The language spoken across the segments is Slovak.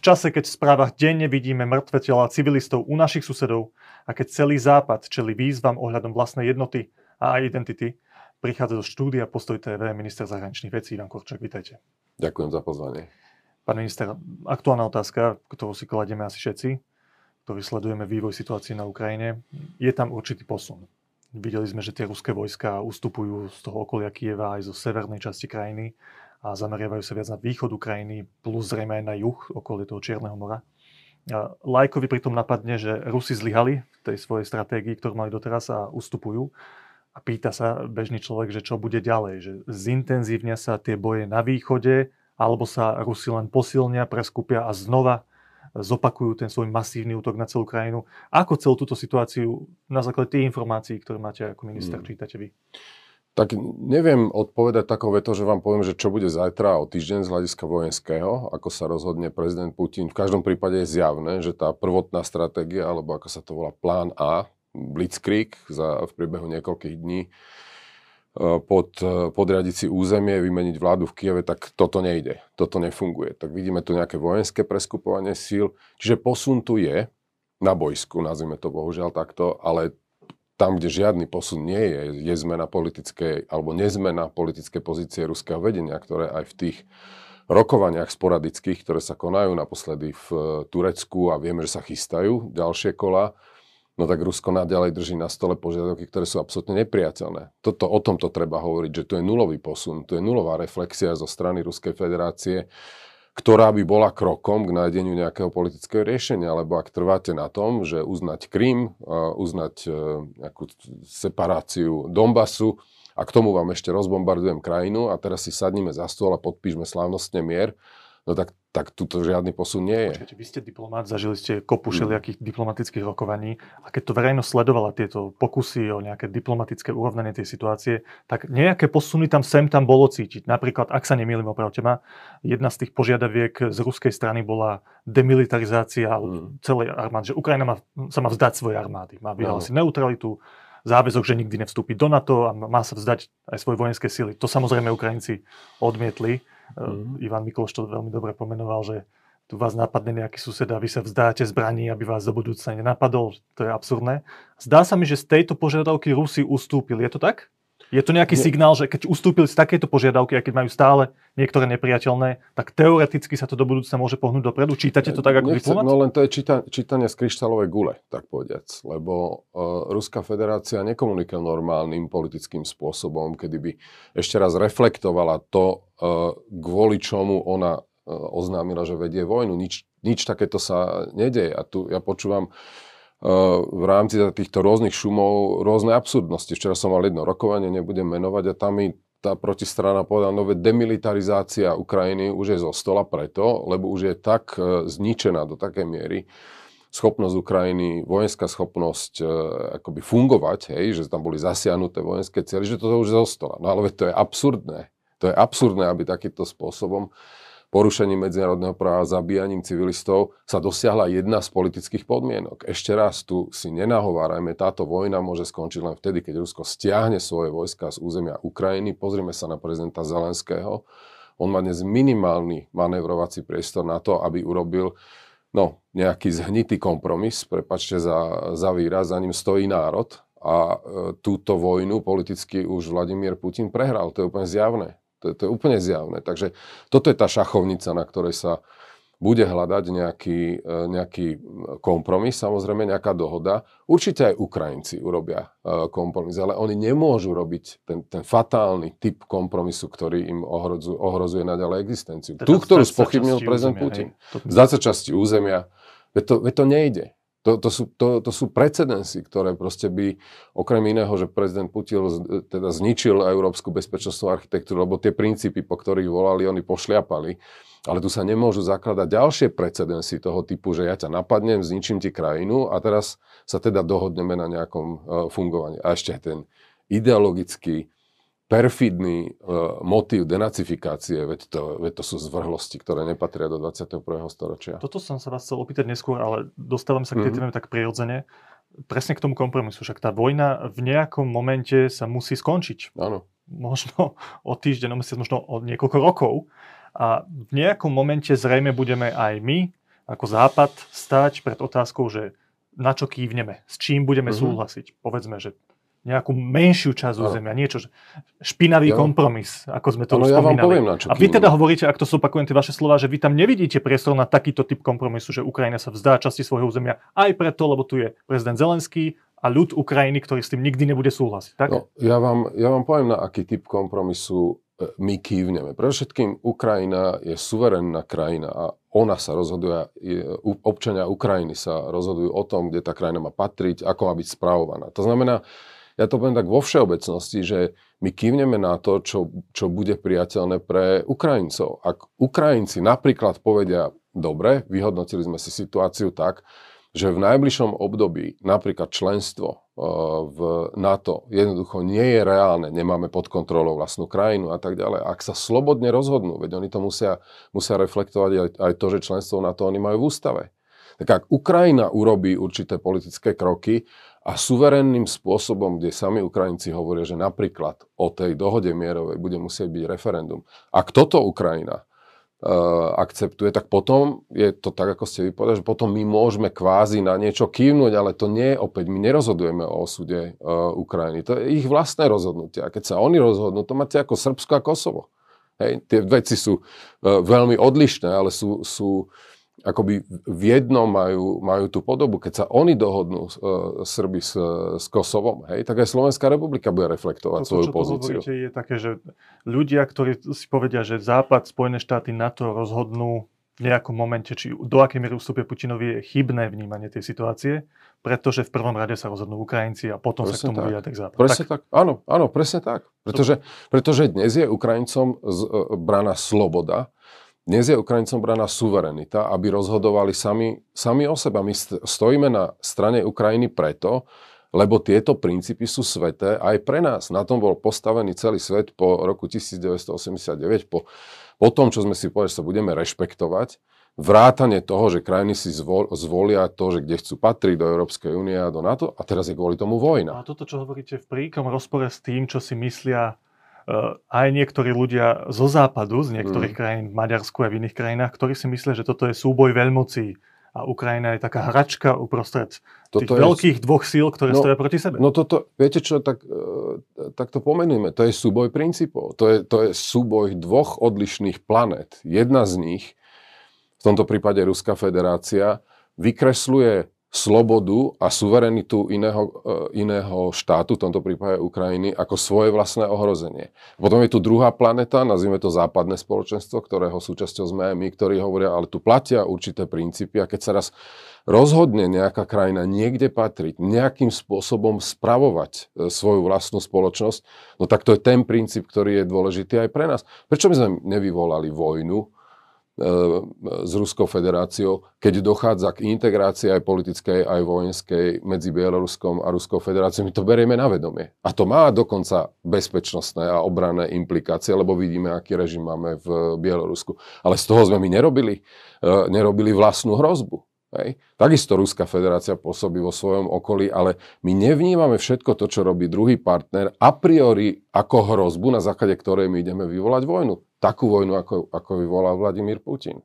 V čase, keď v správach denne vidíme mŕtve tela civilistov u našich susedov a keď celý Západ čeli výzvam ohľadom vlastnej jednoty a identity, prichádza do štúdia Postoj TV minister zahraničných vecí Ivan Korčak. Vítajte. Ďakujem za pozvanie. Pán minister, aktuálna otázka, ktorú si kladieme asi všetci, ktorí sledujeme vývoj situácie na Ukrajine, je tam určitý posun. Videli sme, že tie ruské vojska ustupujú z toho okolia Kieva aj zo severnej časti krajiny a zameriavajú sa viac na východ Ukrajiny, plus zrejme aj na juh, okolie toho Čierneho mora. Lajkovi pritom napadne, že Rusi zlyhali v tej svojej stratégii, ktorú mali doteraz a ustupujú. A pýta sa bežný človek, že čo bude ďalej, že zintenzívnia sa tie boje na východe, alebo sa Rusi len posilnia, preskupia a znova zopakujú ten svoj masívny útok na celú krajinu. Ako celú túto situáciu na základe tých informácií, ktoré máte ako minister, hmm. čítate vy? Tak neviem odpovedať takou vetou, že vám poviem, že čo bude zajtra o týždeň z hľadiska vojenského, ako sa rozhodne prezident Putin. V každom prípade je zjavné, že tá prvotná stratégia, alebo ako sa to volá plán A, Blitzkrieg za, v priebehu niekoľkých dní, e, pod, e, podriadiť si územie, vymeniť vládu v Kieve, tak toto nejde. Toto nefunguje. Tak vidíme tu nejaké vojenské preskupovanie síl. Čiže posun tu je na bojsku, nazvime to bohužiaľ takto, ale tam, kde žiadny posun nie je, je zmena politickej alebo nezmena politické pozície ruského vedenia, ktoré aj v tých rokovaniach sporadických, ktoré sa konajú naposledy v eh, Turecku a vieme, že sa chystajú ďalšie kola, no tak Rusko naďalej drží na stole požiadavky, ktoré sú absolútne nepriateľné. Toto, o tomto treba hovoriť, že tu je nulový posun, tu je nulová reflexia zo strany Ruskej federácie ktorá by bola krokom k nájdeniu nejakého politického riešenia, lebo ak trváte na tom, že uznať Krym, uznať e, nejakú separáciu Donbasu a k tomu vám ešte rozbombardujem krajinu a teraz si sadníme za stôl a podpíšme slávnostne mier, no tak, tak tuto žiadny posun nie je. Počkajte, vy ste diplomát, zažili ste kopu mm. všelijakých mm. diplomatických rokovaní a keď to verejnosť sledovala tieto pokusy o nejaké diplomatické urovnanie tej situácie, tak nejaké posuny tam sem tam bolo cítiť. Napríklad, ak sa nemýlim opravte ma, jedna z tých požiadaviek z ruskej strany bola demilitarizácia mm. celej armády, že Ukrajina má, sa má vzdať svojej armády, má vyhlásiť no. neutralitu, záväzok, že nikdy nevstúpi do NATO a má sa vzdať aj svoje vojenské sily. To samozrejme Ukrajinci odmietli. Mm. Ivan Mikloš to veľmi dobre pomenoval, že tu vás napadne nejaký sused a vy sa vzdáte zbraní, aby vás do budúcna nenapadol. To je absurdné. Zdá sa mi, že z tejto požiadavky Rusi ustúpili. Je to tak? Je to nejaký Nie. signál, že keď ustúpili z takéto požiadavky, a keď majú stále niektoré nepriateľné, tak teoreticky sa to do budúcna môže pohnúť dopredu? Čítate to tak ako Nechce, diplomat? No len to je číta, čítanie z kryštálovej gule, tak povediac. Lebo uh, Ruská federácia nekomunikuje normálnym politickým spôsobom, kedy by ešte raz reflektovala to, uh, kvôli čomu ona uh, oznámila, že vedie vojnu. Nič, nič takéto sa nedeje. A tu ja počúvam v rámci týchto rôznych šumov rôzne absurdnosti. Včera som mal jedno rokovanie, nebudem menovať, a tam mi tá protistrana povedala, no demilitarizácia Ukrajiny už je zo stola preto, lebo už je tak e, zničená do takej miery schopnosť Ukrajiny, vojenská schopnosť e, akoby fungovať, hej, že tam boli zasiahnuté vojenské cieľy, že toto už je zo stola. No ale to je absurdné. To je absurdné, aby takýmto spôsobom porušením medzinárodného práva, zabíjaním civilistov sa dosiahla jedna z politických podmienok. Ešte raz tu si nenahovárajme, táto vojna môže skončiť len vtedy, keď Rusko stiahne svoje vojska z územia Ukrajiny. Pozrime sa na prezidenta Zelenského. On má dnes minimálny manevrovací priestor na to, aby urobil no, nejaký zhnitý kompromis, prepačte za, za výraz, za ním stojí národ a e, túto vojnu politicky už Vladimír Putin prehral. To je úplne zjavné. To, je, to je úplne zjavné. Takže toto je tá šachovnica, na ktorej sa bude hľadať nejaký, e, nejaký kompromis, samozrejme nejaká dohoda. Určite aj Ukrajinci urobia e, kompromis, ale oni nemôžu robiť ten, ten fatálny typ kompromisu, ktorý im ohrozuje, ohrozuje naďalej existenciu. Teda Tú, ktorú spochybnil prezident Putin. Zdať sa časti územia. Veď to, veď to nejde. To, to, sú, to, to sú precedensy, ktoré proste by, okrem iného, že prezident Putin teda zničil európsku bezpečnostnú architektúru, lebo tie princípy, po ktorých volali, oni pošliapali. Ale tu sa nemôžu zakladať ďalšie precedensy toho typu, že ja ťa napadnem, zničím ti krajinu a teraz sa teda dohodneme na nejakom uh, fungovaní. A ešte ten ideologický perfidný uh, motív denacifikácie, veď to, veď to sú zvrhlosti, ktoré nepatria do 21. storočia. Toto som sa vás chcel opýtať neskôr, ale dostávam sa k tej mm-hmm. tak prirodzene. Presne k tomu kompromisu. Však tá vojna v nejakom momente sa musí skončiť. Áno. Možno o týždeň, o mesiac, možno o niekoľko rokov. A v nejakom momente zrejme budeme aj my ako Západ stať pred otázkou, že na čo kývneme, s čím budeme uh-huh. súhlasiť. Povedzme, že nejakú menšiu časť územia, niečo, špinavý ja, kompromis, ako sme to už ja vám poviem, na čo A vy teda hovoríte, ak to zopakujem tie vaše slova, že vy tam nevidíte priestor na takýto typ kompromisu, že Ukrajina sa vzdá časti svojho územia aj preto, lebo tu je prezident Zelenský a ľud Ukrajiny, ktorý s tým nikdy nebude súhlasiť. Tak? No, ja, vám, ja vám poviem, na aký typ kompromisu e, my kývneme. Predovšetkým Ukrajina je suverénna krajina a ona sa rozhoduje, občania Ukrajiny sa rozhodujú o tom, kde tá krajina má patriť, ako má byť správovaná. To znamená, ja to poviem tak vo všeobecnosti, že my kývneme na to, čo, čo bude priateľné pre Ukrajincov. Ak Ukrajinci napríklad povedia, dobre, vyhodnotili sme si situáciu tak, že v najbližšom období napríklad členstvo e, v NATO jednoducho nie je reálne, nemáme pod kontrolou vlastnú krajinu a tak ďalej. Ak sa slobodne rozhodnú, veď oni to musia, musia reflektovať aj, to, že členstvo v NATO oni majú v ústave. Tak ak Ukrajina urobí určité politické kroky a suverénnym spôsobom, kde sami Ukrajinci hovoria, že napríklad o tej dohode mierovej bude musieť byť referendum. Ak toto Ukrajina uh, akceptuje, tak potom je to tak, ako ste vypovedali, že potom my môžeme kvázi na niečo kývnuť, ale to nie je opäť, my nerozhodujeme o osude uh, Ukrajiny. To je ich vlastné rozhodnutie. A keď sa oni rozhodnú, to máte ako Srbsko a Kosovo. Hej, tie veci sú uh, veľmi odlišné, ale sú, sú akoby v jednom majú, majú tú podobu. Keď sa oni dohodnú uh, Srby s, s Kosovom, hej, tak aj Slovenská republika bude reflektovať to, svoju čo pozíciu. To je také, že ľudia, ktorí si povedia, že Západ, Spojené štáty, NATO rozhodnú v nejakom momente, či do akej miery ustúpia Putinovi, je chybné vnímanie tej situácie, pretože v prvom rade sa rozhodnú Ukrajinci a potom presne sa k tomu vyjadri Západ. Presne tak. tak. Áno, áno, presne tak. Pretože, pretože dnes je Ukrajincom z, uh, braná sloboda, dnes je Ukrajincom braná suverenita, aby rozhodovali sami, sami o seba. My stojíme na strane Ukrajiny preto, lebo tieto princípy sú sveté aj pre nás. Na tom bol postavený celý svet po roku 1989, po, po tom, čo sme si povedali, že sa budeme rešpektovať. Vrátanie toho, že krajiny si zvol, zvolia to, že kde chcú patriť do Európskej únie a do NATO a teraz je kvôli tomu vojna. A toto, čo hovoríte v príkom rozpore s tým, čo si myslia aj niektorí ľudia zo západu, z niektorých mm. krajín, v Maďarsku a v iných krajinách, ktorí si myslia, že toto je súboj veľmocí a Ukrajina je taká hračka uprostred toto tých je... veľkých dvoch síl, ktoré no, stoja proti sebe. No toto, viete čo, tak, uh, tak to pomenujeme. To je súboj princípov. To je, to je súboj dvoch odlišných planét. Jedna z nich, v tomto prípade Ruská federácia, vykresluje slobodu a suverenitu iného, e, iného štátu, v tomto prípade Ukrajiny, ako svoje vlastné ohrozenie. Potom je tu druhá planeta, nazvime to západné spoločenstvo, ktorého súčasťou sme aj my, ktorí hovoria, ale tu platia určité princípy a keď sa raz rozhodne nejaká krajina niekde patriť, nejakým spôsobom spravovať e, svoju vlastnú spoločnosť, no tak to je ten princíp, ktorý je dôležitý aj pre nás. Prečo by sme nevyvolali vojnu? E, s Ruskou federáciou, keď dochádza k integrácii aj politickej, aj vojenskej medzi Bieloruskom a Ruskou federáciou, my to berieme na vedomie. A to má dokonca bezpečnostné a obranné implikácie, lebo vidíme, aký režim máme v Bielorusku. Ale z toho sme my nerobili, e, nerobili vlastnú hrozbu. Hej. Takisto Ruská federácia pôsobí vo svojom okolí, ale my nevnímame všetko to, čo robí druhý partner a priori ako hrozbu, na základe ktorej my ideme vyvolať vojnu. Takú vojnu, ako, ako vyvolal Vladimír Putin.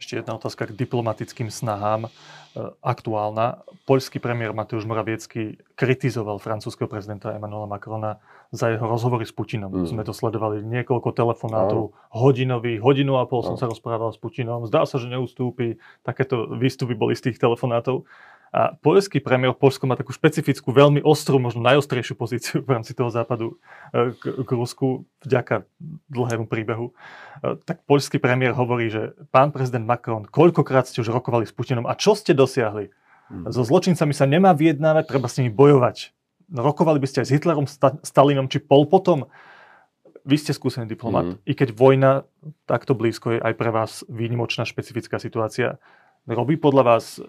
Ešte jedna otázka k diplomatickým snahám. E, aktuálna. Poľský premiér Mateusz Moraviecký kritizoval francúzského prezidenta Emmanuela Macrona za jeho rozhovory s Putinom. Mm. Sme to sledovali niekoľko telefonátov, no. hodinových, hodinu a pol no. som sa rozprával s Putinom. Zdá sa, že neustúpi. Takéto výstupy boli z tých telefonátov. A poľský premiér, Polsko má takú špecifickú, veľmi ostrú, možno najostrejšiu pozíciu v rámci toho západu e, k, k Rusku vďaka dlhému príbehu. E, tak poľský premiér hovorí, že pán prezident Macron, koľkokrát ste už rokovali s Putinom a čo ste dosiahli? Hmm. So zločincami sa nemá vyjednávať, treba s nimi bojovať. Rokovali by ste aj s Hitlerom, Stalinom či Polpotom? Vy ste skúsený diplomat. Mm. I keď vojna takto blízko je aj pre vás výnimočná špecifická situácia. Robí podľa vás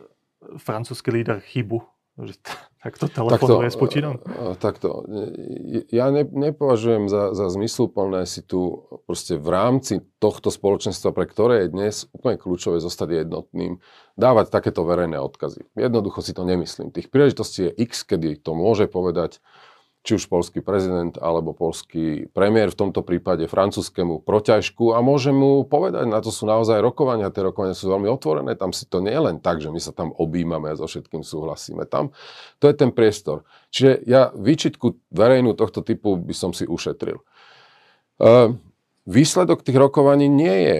francúzsky líder chybu, že takto telefonuje takto, s Putinom? Takto. Ja ne, nepovažujem za, za zmysluplné si tu proste v rámci tohto spoločenstva, pre ktoré je dnes úplne kľúčové zostať jednotným, dávať takéto verejné odkazy. Jednoducho si to nemyslím. Tých príležitostí je x, kedy to môže povedať či už polský prezident alebo polský premiér, v tomto prípade francúzskému proťažku a môže mu povedať, na to sú naozaj rokovania, tie rokovania sú veľmi otvorené, tam si to nie je len tak, že my sa tam objímame a so všetkým súhlasíme. Tam to je ten priestor. Čiže ja výčitku verejnú tohto typu by som si ušetril. Uh, výsledok tých rokovaní nie je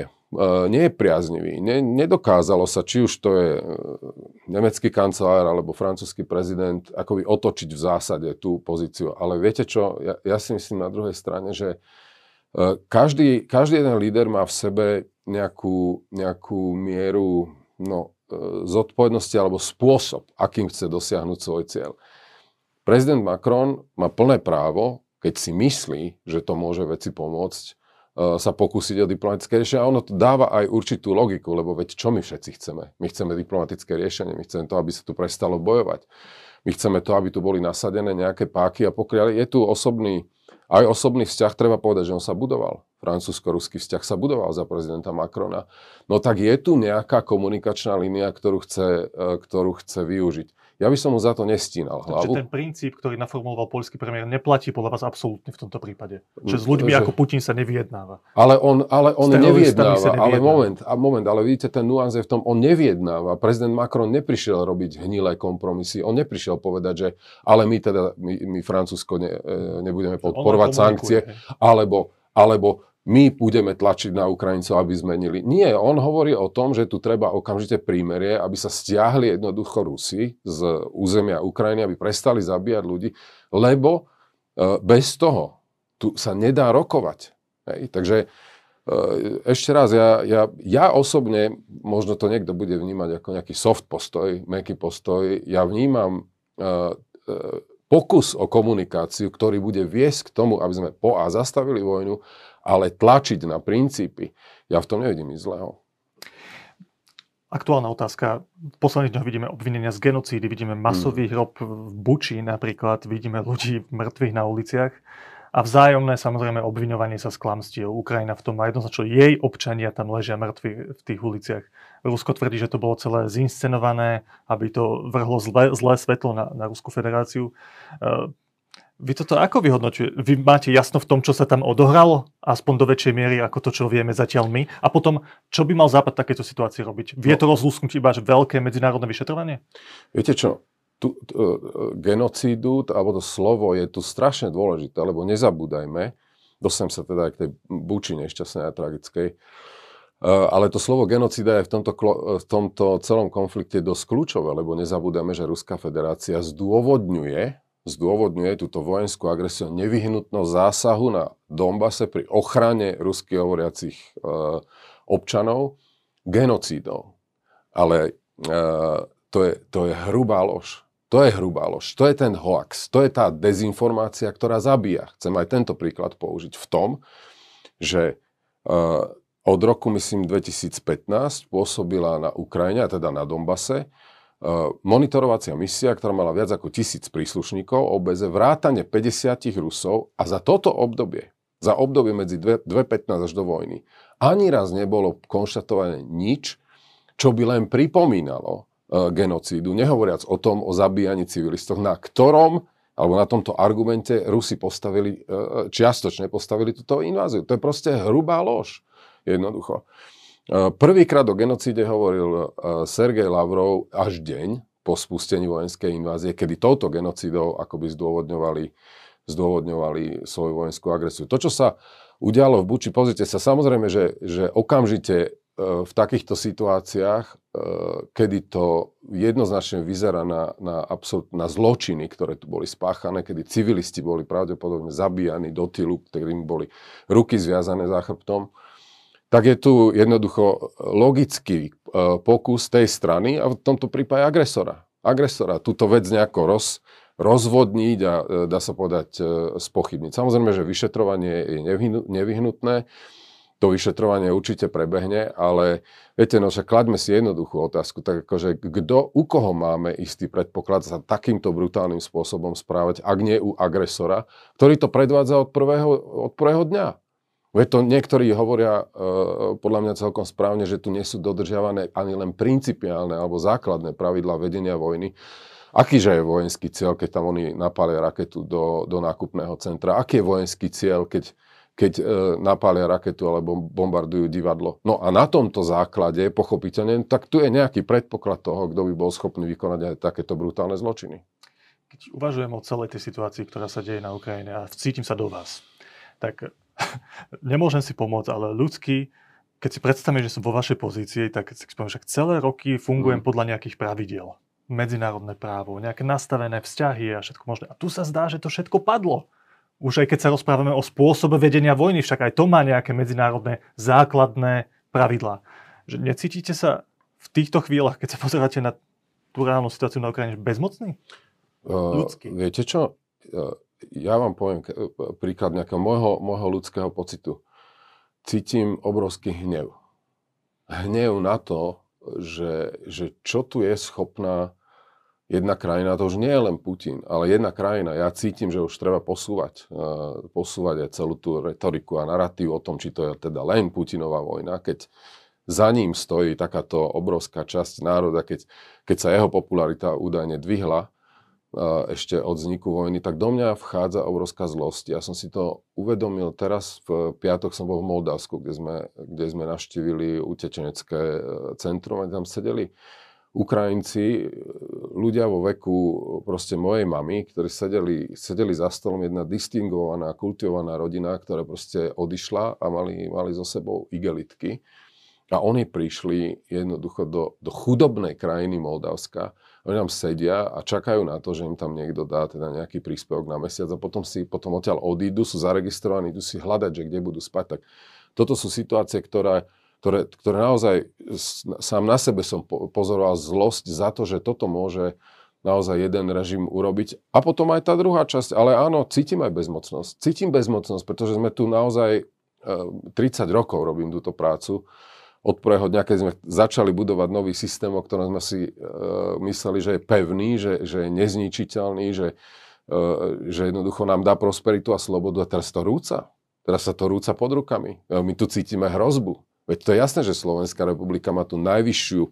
nie je priaznivý. Ne, nedokázalo sa, či už to je e, nemecký kancelár alebo francúzsky prezident, akoby otočiť v zásade tú pozíciu. Ale viete čo, ja, ja si myslím na druhej strane, že e, každý, každý jeden líder má v sebe nejakú, nejakú mieru no, zodpovednosti alebo spôsob, akým chce dosiahnuť svoj cieľ. Prezident Macron má plné právo, keď si myslí, že to môže veci pomôcť, E, sa pokúsiť o diplomatické riešenie. A ono to dáva aj určitú logiku, lebo veď čo my všetci chceme? My chceme diplomatické riešenie, my chceme to, aby sa tu prestalo bojovať. My chceme to, aby tu boli nasadené nejaké páky a pokriali. Je tu osobný, aj osobný vzťah, treba povedať, že on sa budoval. Francúzsko-ruský vzťah sa budoval za prezidenta Macrona. No tak je tu nejaká komunikačná línia, ktorú chce, e, ktorú chce využiť. Ja by som mu za to nestínal hlavu. Takže ten princíp, ktorý naformuloval polský premiér, neplatí podľa vás absolútne v tomto prípade. Že s ľuďmi že... ako Putin sa nevyjednáva. Ale on, ale on nevyjednáva, nevyjednáva. Ale moment, a moment, ale vidíte, ten nuanz je v tom, on nevyjednáva. Prezident Macron neprišiel robiť hnilé kompromisy. On neprišiel povedať, že ale my teda, my, my Francúzsko ne, e, nebudeme podporovať sankcie, alebo, alebo my budeme tlačiť na Ukrajincov, aby zmenili. Nie, on hovorí o tom, že tu treba okamžite prímerie, aby sa stiahli jednoducho Rusi z územia Ukrajiny, aby prestali zabíjať ľudí, lebo e, bez toho tu sa nedá rokovať. Hej? Takže e, ešte raz, ja, ja, ja osobne, možno to niekto bude vnímať ako nejaký soft postoj, meký postoj, ja vnímam uh, pokus o komunikáciu, ktorý bude viesť k tomu, aby sme po A zastavili vojnu ale tlačiť na princípy, ja v tom nevidím nič zlého. Aktuálna otázka. V posledných dňoch vidíme obvinenia z genocídy, vidíme masový hmm. hrob v Buči napríklad, vidíme ľudí mŕtvych na uliciach a vzájomné samozrejme obviňovanie sa z klamstiev. Ukrajina v tom má jednoznačne, jej občania tam ležia mŕtvi v tých uliciach. Rusko tvrdí, že to bolo celé zinscenované, aby to vrhlo zlé, zlé svetlo na, na Ruskú federáciu. Vy toto ako vyhodnočujete? Vy máte jasno v tom, čo sa tam odohralo? Aspoň do väčšej miery, ako to, čo vieme zatiaľ my? A potom, čo by mal Západ takéto situácii robiť? Vie to no. rozlúsknuť iba veľké medzinárodné vyšetrovanie? Viete čo? Tu, e, genocídu, alebo to slovo je tu strašne dôležité, lebo nezabúdajme, dostanem sa teda aj k tej buči nešťastnej a tragickej, e, ale to slovo genocída je v tomto, v tomto celom konflikte dosť kľúčové, lebo nezabúdame, že Ruská federácia zdôvodňuje zdôvodňuje túto vojenskú agresiu nevyhnutnosť zásahu na Donbase pri ochrane rusky hovoriacich e, občanov genocídou. Ale e, to, je, to je hrubá lož. To je hrubá lož. To je ten hoax. To je tá dezinformácia, ktorá zabíja. Chcem aj tento príklad použiť v tom, že e, od roku, myslím, 2015 pôsobila na Ukrajine, teda na Donbase, Eh, monitorovacia misia, ktorá mala viac ako tisíc príslušníkov, obeze vrátane 50 Rusov a za toto obdobie, za obdobie medzi 2015 až do vojny, ani raz nebolo konštatované nič, čo by len pripomínalo uh, genocídu, nehovoriac o tom, o zabíjaní civilistov, na ktorom alebo na tomto argumente Rusi postavili, uh, čiastočne postavili túto inváziu. To je proste hrubá lož. Jednoducho. Prvýkrát o genocíde hovoril e, Sergej Lavrov až deň po spustení vojenskej invázie, kedy touto genocídou akoby zdôvodňovali, zdôvodňovali svoju vojenskú agresiu. To, čo sa udialo v Buči, pozrite sa, samozrejme, že, že okamžite e, v takýchto situáciách, e, kedy to jednoznačne vyzerá na, na, absolút, na zločiny, ktoré tu boli spáchané, kedy civilisti boli pravdepodobne zabíjani do tylu, ktorým boli ruky zviazané za chrbtom, tak je tu jednoducho logický e, pokus tej strany a v tomto prípade agresora. Agresora túto vec nejako roz, rozvodniť a e, dá sa povedať spochybniť. Samozrejme, že vyšetrovanie je nevyhnutné, to vyšetrovanie určite prebehne, ale viete, no však kladme si jednoduchú otázku, tak akože kto, u koho máme istý predpoklad sa takýmto brutálnym spôsobom správať, ak nie u agresora, ktorý to predvádza od prvého, od prvého dňa. Veď to niektorí hovoria uh, podľa mňa celkom správne, že tu nie sú dodržiavané ani len principiálne alebo základné pravidlá vedenia vojny. Akýže je vojenský cieľ, keď tam oni napália raketu do, do nákupného centra? Aký je vojenský cieľ, keď, keď e, napália raketu alebo bombardujú divadlo? No a na tomto základe, pochopiteľne, tak tu je nejaký predpoklad toho, kto by bol schopný vykonať aj takéto brutálne zločiny. Keď uvažujem o celej tej situácii, ktorá sa deje na Ukrajine a cítim sa do vás, tak nemôžem si pomôcť, ale ľudský, keď si predstavím, že som vo vašej pozícii, tak si spomínam, že celé roky fungujem mm. podľa nejakých pravidiel medzinárodné právo, nejaké nastavené vzťahy a všetko možné. A tu sa zdá, že to všetko padlo. Už aj keď sa rozprávame o spôsobe vedenia vojny, však aj to má nejaké medzinárodné základné pravidlá. Že necítite sa v týchto chvíľach, keď sa pozeráte na tú reálnu situáciu na Ukrajine, bezmocný? Uh, Viete čo? Uh, ja vám poviem príklad nejakého môjho, môjho ľudského pocitu. Cítim obrovský hnev. Hnev na to, že, že čo tu je schopná jedna krajina, to už nie je len Putin, ale jedna krajina. Ja cítim, že už treba posúvať, uh, posúvať aj celú tú retoriku a narratív o tom, či to je teda len Putinová vojna, keď za ním stojí takáto obrovská časť národa, keď, keď sa jeho popularita údajne dvihla ešte od vzniku vojny, tak do mňa vchádza obrovská zlosť. Ja som si to uvedomil teraz, v piatok som bol v Moldavsku, kde sme, kde sme naštívili utečenecké e, centrum a tam sedeli Ukrajinci, ľudia vo veku proste mojej mamy, ktorí sedeli, sedeli za stolom, jedna distingovaná, kultivovaná rodina, ktorá proste odišla a mali, mali so sebou igelitky. A oni prišli jednoducho do, do chudobnej krajiny Moldavska. Oni tam sedia a čakajú na to, že im tam niekto dá teda nejaký príspevok na mesiac a potom si potom odtiaľ odídu, sú zaregistrovaní, idú si hľadať, že kde budú spať. Tak toto sú situácie, ktoré, ktoré, ktoré naozaj sám na sebe som pozoroval zlosť za to, že toto môže naozaj jeden režim urobiť. A potom aj tá druhá časť, ale áno, cítim aj bezmocnosť. Cítim bezmocnosť, pretože sme tu naozaj 30 e, rokov robím túto prácu. Od prvého dňa, keď sme začali budovať nový systém, o ktorom sme si uh, mysleli, že je pevný, že, že je nezničiteľný, že, uh, že jednoducho nám dá prosperitu a slobodu a teraz to rúca. Teraz sa to rúca pod rukami. My tu cítime hrozbu. Veď to je jasné, že Slovenská republika má tu najvyššiu e,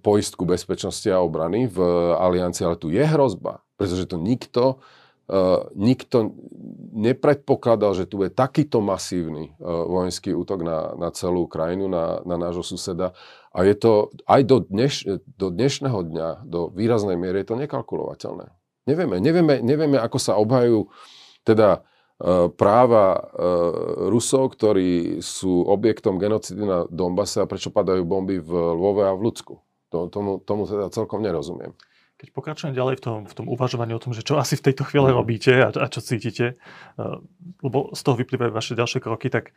poistku bezpečnosti a obrany v aliancii, ale tu je hrozba, pretože to nikto, uh, nikto nepredpokladal, že tu je takýto masívny uh, vojenský útok na, na celú krajinu, na, na nášho suseda. A je to aj do, dneš, do dnešného dňa, do výraznej miery je to nekalkulovateľné. Nevieme, nevieme, nevieme ako sa obhajú teda E, práva Rusov, ktorí sú objektom genocidy na Donbase a prečo padajú bomby v Lvove a v Ľudsku. Tomu, tomu teda celkom nerozumiem. Keď pokračujem ďalej v tom, v tom uvažovaní o tom, že čo asi v tejto chvíle mm. robíte a, a čo cítite, uh, lebo z toho vyplývajú vaše ďalšie kroky, tak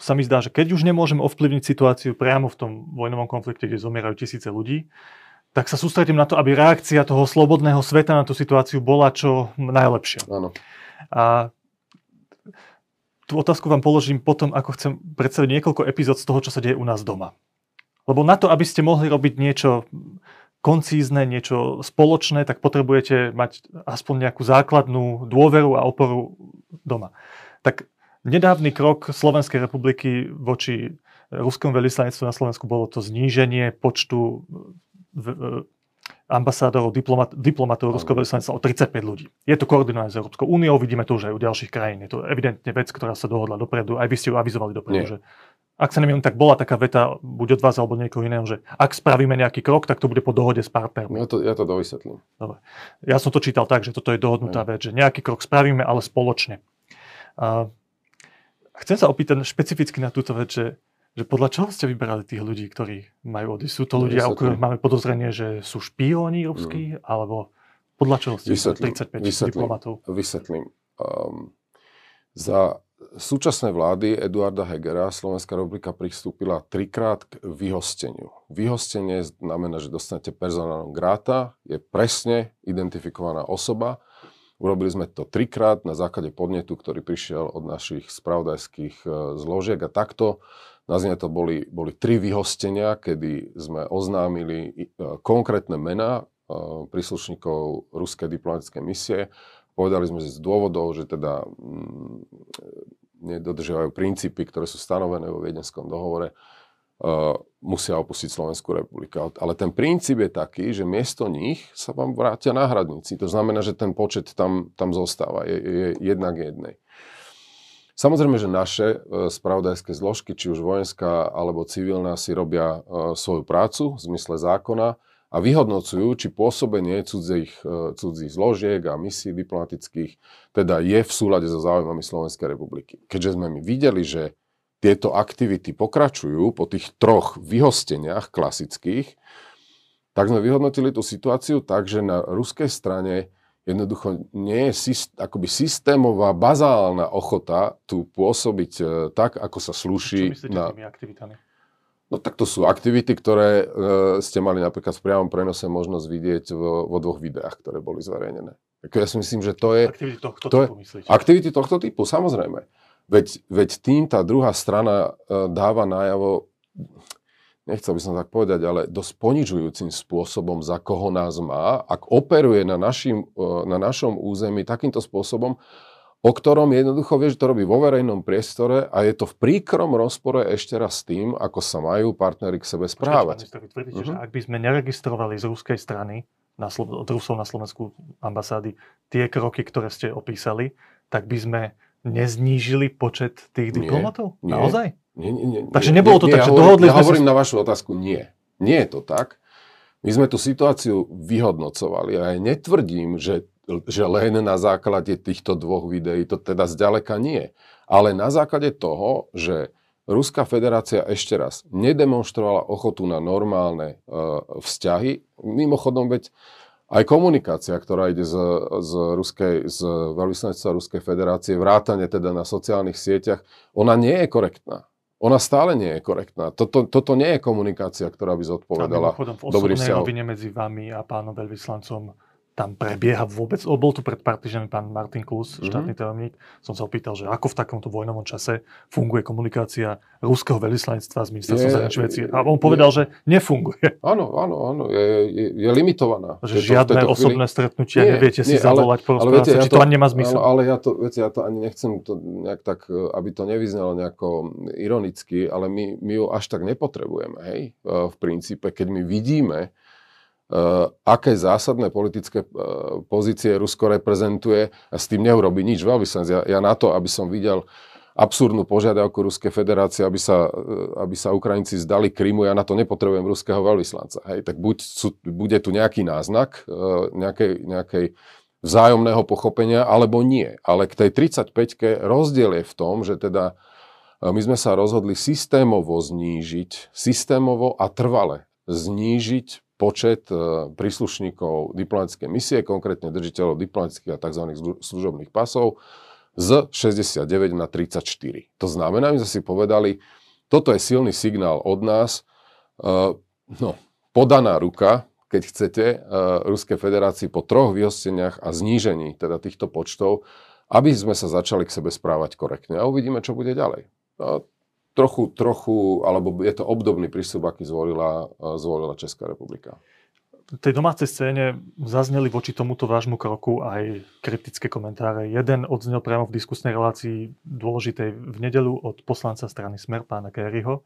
sa mi zdá, že keď už nemôžem ovplyvniť situáciu priamo v tom vojnovom konflikte, kde zomierajú tisíce ľudí, tak sa sústredím na to, aby reakcia toho slobodného sveta na tú situáciu bola čo najlepšia. Áno. A tú otázku vám položím potom, ako chcem predstaviť niekoľko epizód z toho, čo sa deje u nás doma. Lebo na to, aby ste mohli robiť niečo koncízne, niečo spoločné, tak potrebujete mať aspoň nejakú základnú dôveru a oporu doma. Tak nedávny krok Slovenskej republiky voči ruskom veľvyslanectvu na Slovensku bolo to zníženie počtu ambasádorov, diplomat, diplomatov Ruského veľvyslanectva o 35 ľudí. Je to koordinované s Európskou úniou, vidíme to už aj u ďalších krajín. Je to evidentne vec, ktorá sa dohodla dopredu. Aj vy ste ju avizovali dopredu, Nie. že ak sa neviem, tak bola taká veta, buď od vás alebo niekoho iného, že ak spravíme nejaký krok, tak to bude po dohode s partnermi. Ja to, ja to dovysvetlím. Dobre. Ja som to čítal tak, že toto je dohodnutá vec, že nejaký krok spravíme, ale spoločne. A chcem sa opýtať špecificky na túto vec, že že podľa čoho ste vybrali tých ľudí, ktorí majú odísť? Sú to ľudia, o ktorých máme podozrenie, že sú špióni ruskí, mm. alebo podľa čoho ste vysvetlím, 35 vysvetlím, diplomatov? Vysvetlím. Um, za súčasnej vlády Eduarda Hegera Slovenská republika pristúpila trikrát k vyhosteniu. Vyhostenie znamená, že dostanete personálnom gráta, je presne identifikovaná osoba. Urobili sme to trikrát na základe podnetu, ktorý prišiel od našich spravodajských e, zložiek a takto na to boli, boli tri vyhostenia, kedy sme oznámili e, konkrétne mená e, príslušníkov ruskej diplomatickej misie. Povedali sme z dôvodov, že teda mm, nedodržiavajú princípy, ktoré sú stanovené vo Viedenskom dohovore, musia opustiť Slovenskú republiku. Ale ten princíp je taký, že miesto nich sa vám vrátia náhradníci. To znamená, že ten počet tam, tam zostáva, je, je jednak jednej. Samozrejme, že naše e, spravodajské zložky, či už vojenská alebo civilná, si robia e, svoju prácu v zmysle zákona a vyhodnocujú, či pôsobenie cudzích, e, cudzích zložiek a misií diplomatických teda je v súlade so záujmami Slovenskej republiky. Keďže sme my videli, že tieto aktivity pokračujú po tých troch vyhosteniach klasických, tak sme vyhodnotili tú situáciu tak, že na ruskej strane jednoducho nie je syst, akoby systémová, bazálna ochota tu pôsobiť e, tak, ako sa slúši. Čo myslíte na... tými aktivitami? No tak to sú aktivity, ktoré e, ste mali napríklad v priamom prenose možnosť vidieť vo, vo dvoch videách, ktoré boli zverejnené. Tak ja si myslím, že to je... Aktivity tohto to typu, myslíte? Aktivity tohto typu, samozrejme. Veď, veď tým tá druhá strana e, dáva najavo, nechcel by som tak povedať, ale dosť ponižujúcim spôsobom, za koho nás má, ak operuje na, našim, e, na našom území takýmto spôsobom, o ktorom jednoducho vie, že to robí vo verejnom priestore a je to v príkrom rozpore ešte raz s tým, ako sa majú partnery k sebe správať. Počkejte, vy tvrdíte, uh-huh. že ak by sme neregistrovali z ruskej strany, na Slo- od Rusov na Slovensku ambasády, tie kroky, ktoré ste opísali, tak by sme neznížili počet tých diplomatov? Nie, Naozaj? Nie, nie, nie, Takže nebolo to nie, tak, ja že hovorím, dohodli ja sme hovorím sa... na vašu otázku, nie. Nie je to tak. My sme tú situáciu vyhodnocovali a ja netvrdím, že, že len na základe týchto dvoch videí, to teda zďaleka nie. Ale na základe toho, že Ruská federácia ešte raz nedemonstrovala ochotu na normálne uh, vzťahy. Mimochodom, veď aj komunikácia, ktorá ide z, z, Ruskej, z veľvyslanectva Ruskej federácie, vrátane teda na sociálnych sieťach, ona nie je korektná. Ona stále nie je korektná. Toto, toto nie je komunikácia, ktorá by zodpovedala v dobrý osobnej vzťah. rovine medzi vami a pánom veľvyslancom tam prebieha vôbec, bol tu pred pár týždňami pán Martin Klus, mm-hmm. štátny tajomník, som sa opýtal, že ako v takomto vojnovom čase funguje komunikácia ruského veľvyslanectva s ministerstvom zahraničných vecí. A on povedal, je, že nefunguje. Áno, áno, áno, je, je, je limitovaná. Že žiadne osobné chvíli... stretnutia, nie, neviete si nie, zavolať, porozprávať sa, ja či to, to ani nemá zmysel. Ale, ale ja to, viete, ja to ani nechcem to nejak tak, aby to nevyznalo nejako ironicky, ale my, my ju až tak nepotrebujeme, hej, v princípe, keď my vidíme, aké zásadné politické eh, pozície Rusko reprezentuje a s tým neurobi nič veľvyslanec. Ja, ja na to, aby som videl absurdnú požiadavku Ruskej federácie, aby sa, eh, aby sa Ukrajinci zdali Krymu, ja na to nepotrebujem ruského veľvyslanca. Hej, tak buď sú, bude tu nejaký náznak nejakej, nejakej vzájomného pochopenia, alebo nie. Ale k tej 35-ke rozdiel je v tom, že teda my sme sa rozhodli systémovo znížiť, systémovo a trvale znížiť počet e, príslušníkov diplomatickej misie, konkrétne držiteľov diplomatických a tzv. služobných pasov, z 69 na 34. To znamená, my sme si povedali, toto je silný signál od nás, e, no, podaná ruka, keď chcete, e, Ruskej federácii po troch vyhosteniach a znížení teda týchto počtov, aby sme sa začali k sebe správať korektne. A uvidíme, čo bude ďalej trochu, trochu, alebo je to obdobný prístup, aký zvolila, zvolila Česká republika. V tej domácej scéne zazneli voči tomuto vášmu kroku aj kritické komentáre. Jeden odznel priamo v diskusnej relácii dôležitej v nedelu od poslanca strany Smer, pána Kerryho,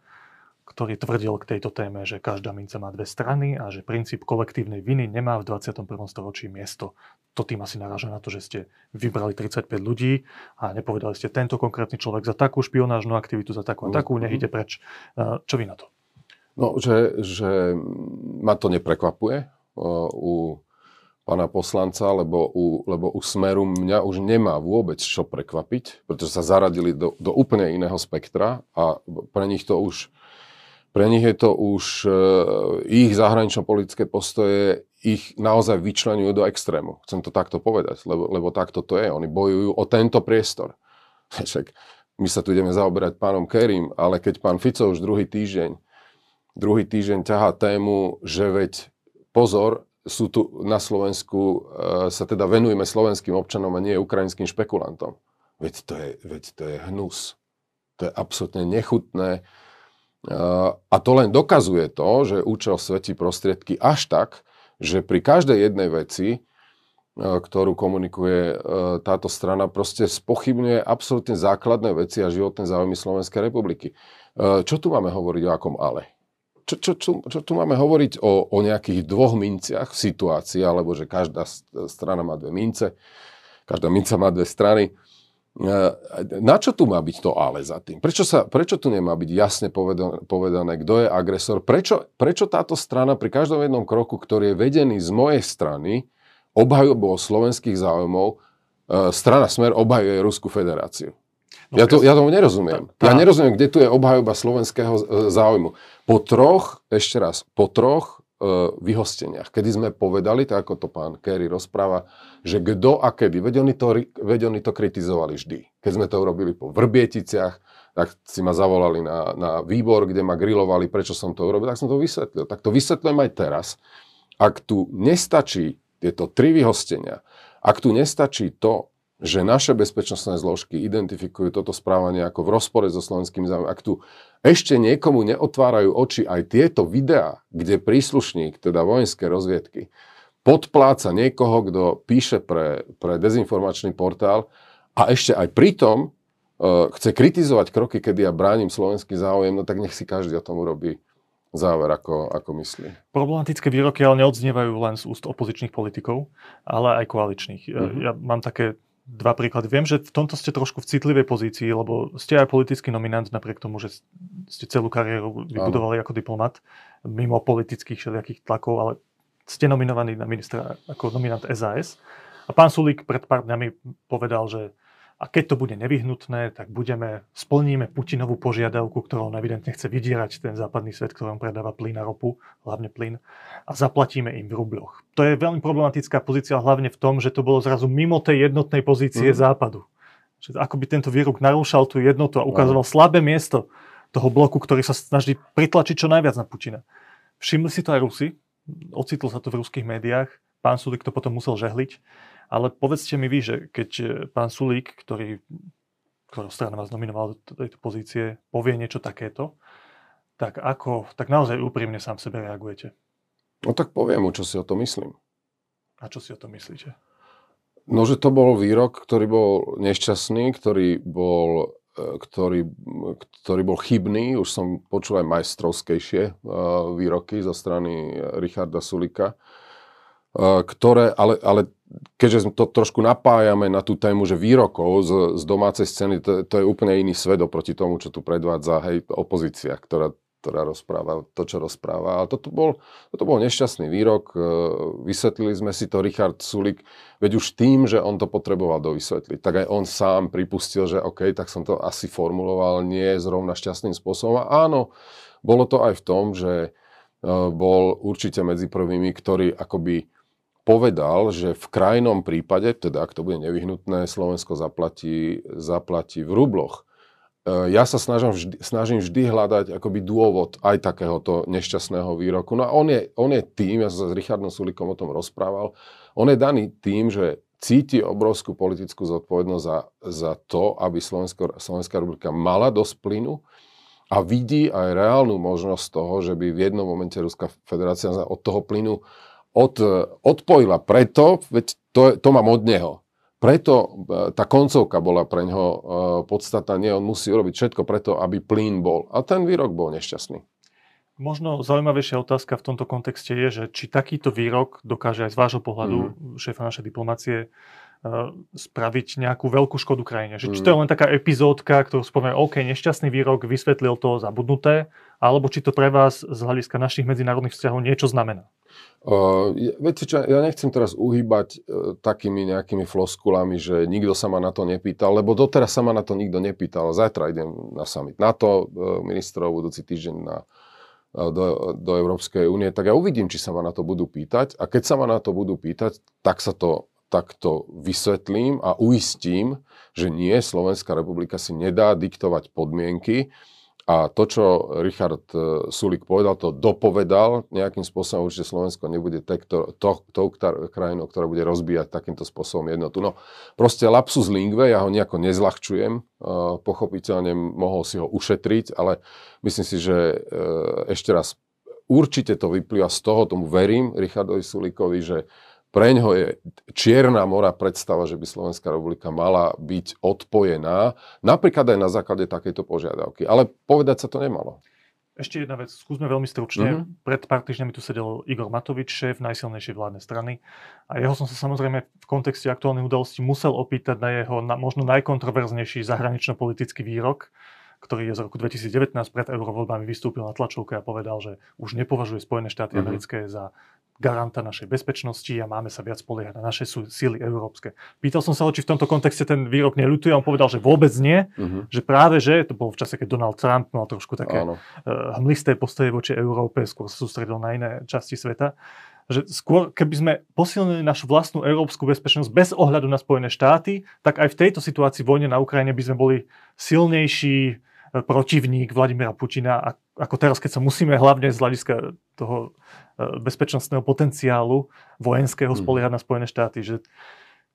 ktorý tvrdil k tejto téme, že každá mince má dve strany a že princíp kolektívnej viny nemá v 21. storočí miesto. To tým asi naráža na to, že ste vybrali 35 ľudí a nepovedali ste tento konkrétny človek za takú špionážnu aktivitu, za takú a takú, nech mhm. ide preč. Čo vy na to? No, že, že ma to neprekvapuje u pána poslanca, lebo u, lebo u Smeru mňa už nemá vôbec čo prekvapiť, pretože sa zaradili do, do úplne iného spektra a pre nich to už pre nich je to už, e, ich zahranično-politické postoje ich naozaj vyčlenujú do extrému. Chcem to takto povedať, lebo, lebo takto to je. Oni bojujú o tento priestor. Však my sa tu ideme zaoberať pánom Kerim, ale keď pán Fico už druhý týždeň, druhý týždeň ťahá tému, že veď pozor, sú tu na Slovensku, e, sa teda venujeme slovenským občanom a nie ukrajinským špekulantom. Veď to je, veď to je hnus. To je absolútne nechutné a to len dokazuje to, že účel svetí prostriedky až tak, že pri každej jednej veci ktorú komunikuje táto strana, proste spochybňuje absolútne základné veci a životné záujmy Slovenskej republiky. Čo tu máme hovoriť o akom ale? Čo, čo, čo, čo tu máme hovoriť o, o nejakých dvoch minciach v situácii, alebo že každá strana má dve mince, každá minca má dve strany. Na čo tu má byť to ale za tým? Prečo, sa, prečo tu nemá byť jasne povedané, povedané kto je agresor? Prečo, prečo táto strana pri každom jednom kroku, ktorý je vedený z mojej strany, obhajobou slovenských záujmov, e, strana Smer obhajuje Ruskú federáciu? No, ja, to, ja tomu nerozumiem. Tá, tá. Ja nerozumiem, kde tu je obhajoba slovenského e, záujmu. Po troch, ešte raz, po troch vyhosteniach, kedy sme povedali, tak ako to pán Kerry rozpráva, že kto a kedy, veď oni, to, veď oni to kritizovali vždy. Keď sme to urobili po Vrbieticiach, tak si ma zavolali na, na výbor, kde ma grilovali, prečo som to urobil, tak som to vysvetlil. Tak to vysvetľujem aj teraz. Ak tu nestačí tieto tri vyhostenia, ak tu nestačí to, že naše bezpečnostné zložky identifikujú toto správanie ako v rozpore so slovenským záujmom. Ak tu ešte niekomu neotvárajú oči aj tieto videá, kde príslušník, teda vojenské rozviedky, podpláca niekoho, kto píše pre, pre dezinformačný portál a ešte aj pritom uh, chce kritizovať kroky, kedy ja bránim slovenský záujem, no tak nech si každý o tom urobí záver, ako, ako myslí. Problematické výroky ale neodznievajú len z úst opozičných politikov, ale aj koaličných. Mm-hmm. Ja mám také dva príklady. Viem, že v tomto ste trošku v citlivej pozícii, lebo ste aj politický nominant, napriek tomu, že ste celú kariéru vybudovali ako diplomat, mimo politických všelijakých tlakov, ale ste nominovaní na ministra ako nominant SAS. A pán Sulík pred pár dňami povedal, že a keď to bude nevyhnutné, tak budeme, splníme Putinovú požiadavku, ktorou on evidentne chce vydierať ten západný svet, ktorom predáva plyn a ropu, hlavne plyn, a zaplatíme im v rubloch. To je veľmi problematická pozícia, hlavne v tom, že to bolo zrazu mimo tej jednotnej pozície mm. západu. Že ako by tento výrok narúšal tú jednotu a ukazoval no. slabé miesto toho bloku, ktorý sa snaží pritlačiť čo najviac na Putina. Všimli si to aj Rusi, ocitlo sa to v ruských médiách, pán Sulik to potom musel žehliť ale povedzte mi vy, že keď e, pán Sulík, ktorý, ktorý strana vás nominoval do tejto pozície, povie niečo takéto, tak ako, tak naozaj úprimne sám sebe reagujete? No tak poviem mu, čo si o to myslím. A čo si o to myslíte? No, že to bol výrok, ktorý bol nešťastný, ktorý bol, e, ktorý, ktorý bol chybný. Už som počul aj majstrovskejšie e, výroky zo strany Richarda Sulika, ktoré, ale, ale keďže to trošku napájame na tú tému, že výrokov z, z domácej scény, to, to je úplne iný svet oproti tomu, čo tu predvádza hej, opozícia, ktorá, ktorá rozpráva to, čo rozpráva. Ale toto bol, toto bol nešťastný výrok. E, vysvetlili sme si to Richard Sulik, veď už tým, že on to potreboval dovysvetliť, tak aj on sám pripustil, že OK, tak som to asi formuloval nie zrovna šťastným spôsobom. A áno, bolo to aj v tom, že e, bol určite medzi prvými, ktorí akoby povedal, že v krajnom prípade, teda ak to bude nevyhnutné, Slovensko zaplatí, zaplatí v rubloch. E, ja sa snažím vždy, snažím vždy hľadať akoby dôvod aj takéhoto nešťastného výroku. No a on je, on je tým, ja som sa s Richardom Sulikom o tom rozprával, on je daný tým, že cíti obrovskú politickú zodpovednosť za, za to, aby Slovensko, Slovenská republika mala dosť plynu a vidí aj reálnu možnosť toho, že by v jednom momente Ruská federácia od toho plynu od, odpojila preto, veď to, to mám od neho. Preto e, tá koncovka bola pre neho e, podstatná. Nie, on musí urobiť všetko preto, aby plyn bol. A ten výrok bol nešťastný. Možno zaujímavejšia otázka v tomto kontexte je, že či takýto výrok dokáže aj z vášho pohľadu mm. šéfa našej diplomácie spraviť nejakú veľkú škodu krajine. Že, či to je len taká epizódka, ktorú spomenie, OK, nešťastný výrok, vysvetlil to zabudnuté, alebo či to pre vás z hľadiska našich medzinárodných vzťahov niečo znamená? Uh, viete čo, ja nechcem teraz uhýbať uh, takými nejakými floskulami, že nikto sa ma na to nepýtal, lebo doteraz sa ma na to nikto nepýtal. Zajtra idem na summit NATO, uh, ministrov budúci týždeň na, uh, do, do Európskej únie, tak ja uvidím, či sa ma na to budú pýtať. A keď sa ma na to budú pýtať, tak sa to takto vysvetlím a uistím, že nie, Slovenská republika si nedá diktovať podmienky a to, čo Richard e, Sulik povedal, to dopovedal nejakým spôsobom, určite Slovensko nebude tou to, krajinou, ktorá bude rozbíjať takýmto spôsobom jednotu. No, proste lapsus lingve, ja ho nejako nezľahčujem, e, pochopiteľne mohol si ho ušetriť, ale myslím si, že e, ešte raz, určite to vyplýva z toho, tomu verím Richardovi Sulikovi, že pre ňoho je čierna mora predstava, že by Slovenská republika mala byť odpojená, napríklad aj na základe takejto požiadavky. Ale povedať sa to nemalo. Ešte jedna vec, skúsme veľmi stručne. Mm-hmm. Pred pár týždňami tu sedel Igor Matovič, šéf najsilnejšej vládnej strany. A jeho som sa samozrejme v kontexte aktuálnych udalostí musel opýtať na jeho na, možno najkontroverznejší zahranično-politický výrok, ktorý je z roku 2019 pred eurovoľbami vystúpil na tlačovke a povedal, že už nepovažuje Spojené štáty mm-hmm. americké za garanta našej bezpečnosti a máme sa viac spoliehať na naše síly európske. Pýtal som sa ho, či v tomto kontexte ten výrok neľutuje on povedal, že vôbec nie, uh-huh. že práve, že to bolo v čase, keď Donald Trump mal trošku také uh, hmlisté postoje voči Európe, skôr sa sústredil na iné časti sveta, že skôr, keby sme posilnili našu vlastnú európsku bezpečnosť bez ohľadu na Spojené štáty, tak aj v tejto situácii vojne na Ukrajine by sme boli silnejší, protivník Vladimira Putina, ako teraz, keď sa musíme hlavne z hľadiska toho bezpečnostného potenciálu vojenského mhm. spoliehať na Spojené štáty, že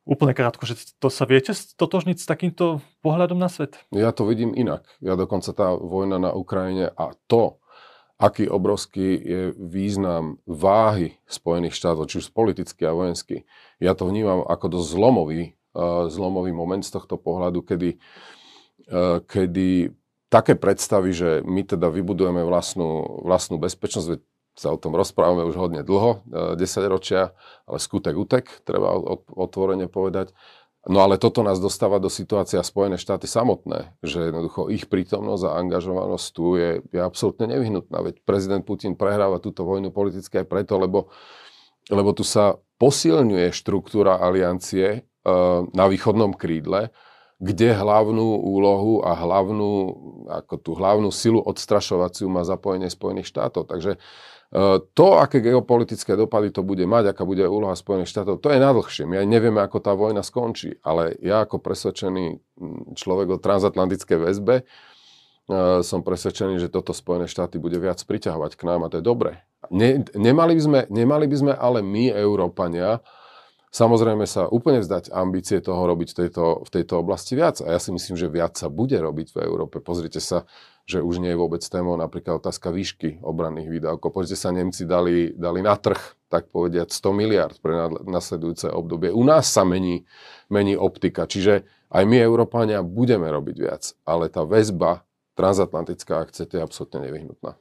úplne krátko, že to sa viete totožniť s takýmto pohľadom na svet? Ja to vidím inak. Ja dokonca tá vojna na Ukrajine a to, aký obrovský je význam váhy Spojených štátov, či už politicky a vojensky, ja to vnímam ako dosť zlomový, uh, zlomový moment z tohto pohľadu, kedy, uh, kedy také predstavy, že my teda vybudujeme vlastnú, vlastnú bezpečnosť, sa o tom rozprávame už hodne dlho, 10 e, ročia, ale skutek utek, treba otvorene povedať. No ale toto nás dostáva do situácia Spojené štáty samotné, že jednoducho ich prítomnosť a angažovanosť tu je, je absolútne nevyhnutná. Veď prezident Putin prehráva túto vojnu politicky aj preto, lebo, lebo tu sa posilňuje štruktúra aliancie e, na východnom krídle, kde hlavnú úlohu a hlavnú, ako tú hlavnú silu odstrašovaciu má zapojenie Spojených štátov. Takže to, aké geopolitické dopady to bude mať, aká bude úloha Spojených štátov, to je nadlhšie. My aj nevieme, ako tá vojna skončí. Ale ja ako presvedčený človek o transatlantickej väzbe e, som presvedčený, že toto Spojené štáty bude viac priťahovať k nám a to je dobré. Ne, nemali, by sme, nemali by sme ale my, Európania, Samozrejme sa úplne vzdať ambície toho robiť v tejto, v tejto oblasti viac. A ja si myslím, že viac sa bude robiť v Európe. Pozrite sa, že už nie je vôbec témou napríklad otázka výšky obranných výdavkov. Pozrite sa, Nemci dali, dali na trh, tak povediať, 100 miliard pre nasledujúce obdobie. U nás sa mení, mení optika. Čiže aj my, Európania, budeme robiť viac. Ale tá väzba transatlantická, ak chcete, je absolútne nevyhnutná.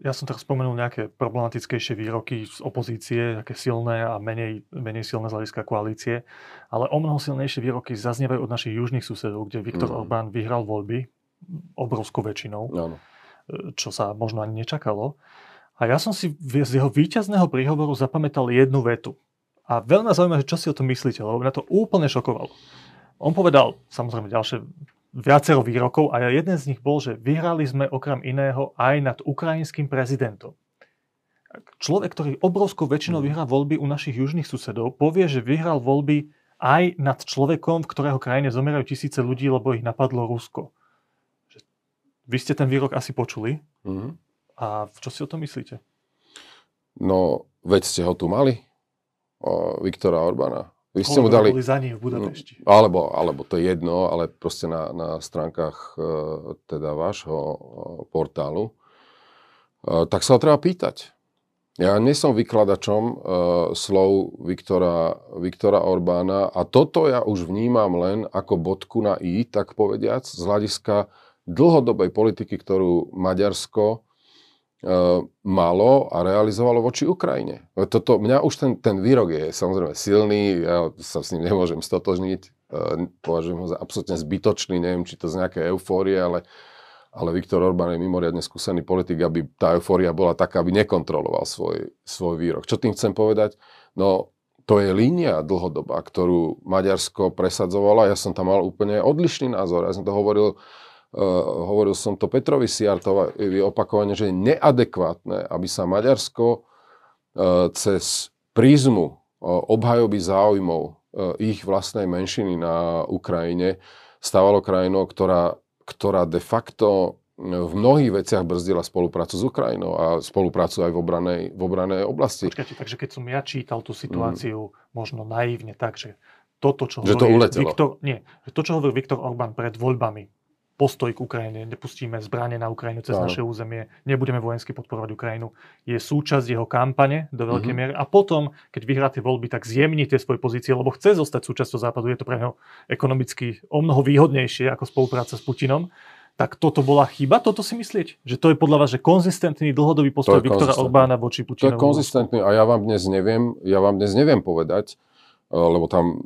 Ja som teraz spomenul nejaké problematickejšie výroky z opozície, také silné a menej, menej silné z hľadiska koalície, ale o mnoho silnejšie výroky zaznievajú od našich južných susedov, kde Viktor mm. Orbán vyhral voľby obrovskou väčšinou, no. čo sa možno ani nečakalo. A ja som si z jeho víťazného príhovoru zapamätal jednu vetu. A veľmi zaujímavé, čo si o tom myslíte, lebo mňa to úplne šokovalo. On povedal, samozrejme ďalšie viacero výrokov a jeden z nich bol, že vyhrali sme okrem iného aj nad ukrajinským prezidentom. Človek, ktorý obrovskou väčšinou mm. vyhrá voľby u našich južných susedov, povie, že vyhral voľby aj nad človekom, v ktorého krajine zomierajú tisíce ľudí, lebo ich napadlo Rusko. Vy ste ten výrok asi počuli. Mm. A čo si o tom myslíte? No, veď ste ho tu mali, o Viktora Orbána. Vy ste mu dali... za ním v Budapešti. Mm, alebo, alebo to je jedno, ale proste na, na stránkach e, teda vášho e, portálu. E, tak sa ho treba pýtať. Ja nie som vykladačom uh, slov Viktora, Viktora Orbána a toto ja už vnímam len ako bodku na i, tak povediac, z hľadiska dlhodobej politiky, ktorú Maďarsko E, malo a realizovalo voči Ukrajine. Toto, mňa už ten, ten výrok je samozrejme silný, ja sa s ním nemôžem stotožniť, e, považujem ho za absolútne zbytočný, neviem, či to z nejaké eufórie, ale, ale Viktor Orbán je mimoriadne skúsený politik, aby tá eufória bola taká, aby nekontroloval svoj, svoj výrok. Čo tým chcem povedať? No, to je línia dlhodobá, ktorú Maďarsko presadzovalo. Ja som tam mal úplne odlišný názor. Ja som to hovoril hovoril som to Petrovi Siartovi opakovane, že je neadekvátne, aby sa Maďarsko uh, cez prízmu obhajoby záujmov ich vlastnej menšiny na Ukrajine stávalo krajinou, ktorá, ktorá de facto v mnohých veciach brzdila spoluprácu s Ukrajinou a spoluprácu aj v obranej, v obranej oblasti. Počkajte, takže keď som ja čítal tú situáciu mm. možno naivne tak, že toto, čo že hovorí to Viktor, nie, to, čo hovoril Viktor Orbán pred voľbami postoj k Ukrajine, nepustíme zbranie na Ukrajinu cez naše územie, nebudeme vojensky podporovať Ukrajinu, je súčasť jeho kampane do veľkej mm-hmm. miery. A potom, keď vyhrá tie voľby, tak zjemní tie svoje pozície, lebo chce zostať súčasťou Západu, je to pre neho ekonomicky o mnoho výhodnejšie ako spolupráca s Putinom. Tak toto bola chyba, toto si myslieť? Že to je podľa vás, že konzistentný dlhodobý postoj Viktora Orbána voči Putinovu? To je konzistentný a ja vám dnes neviem, ja vám dnes neviem povedať, lebo tam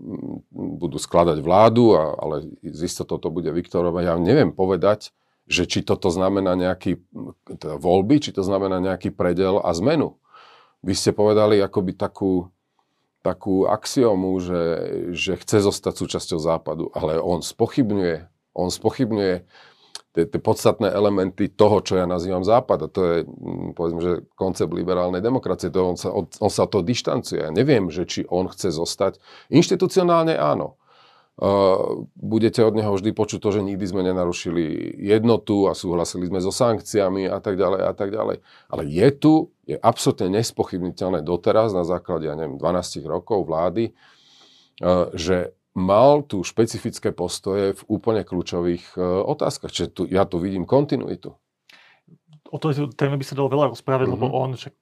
budú skladať vládu, ale z istotou to bude Viktorova. Ja neviem povedať, že či toto znamená nejaký teda voľby, či to znamená nejaký predel a zmenu. Vy ste povedali akoby takú, takú axiomu, že, že chce zostať súčasťou západu, ale on spochybňuje, on spochybňuje tie, tie podstatné elementy toho, čo ja nazývam Západ. A to je, mm, povedzme, že koncept liberálnej demokracie. To on, sa, on, on sa to dištancuje. Ja neviem, že či on chce zostať. Inštitucionálne áno. Uh, budete od neho vždy počuť to, že nikdy sme nenarušili jednotu a súhlasili sme so sankciami a tak ďalej a tak ďalej. Ale je tu, je absolútne nespochybniteľné doteraz na základe, ja neviem, 12 rokov vlády, uh, že mal tu špecifické postoje v úplne kľúčových uh, otázkach. Čiže tu, ja tu vidím kontinuitu. O to téme by sa dalo veľa rozprávať, mm-hmm. lebo mhm. on však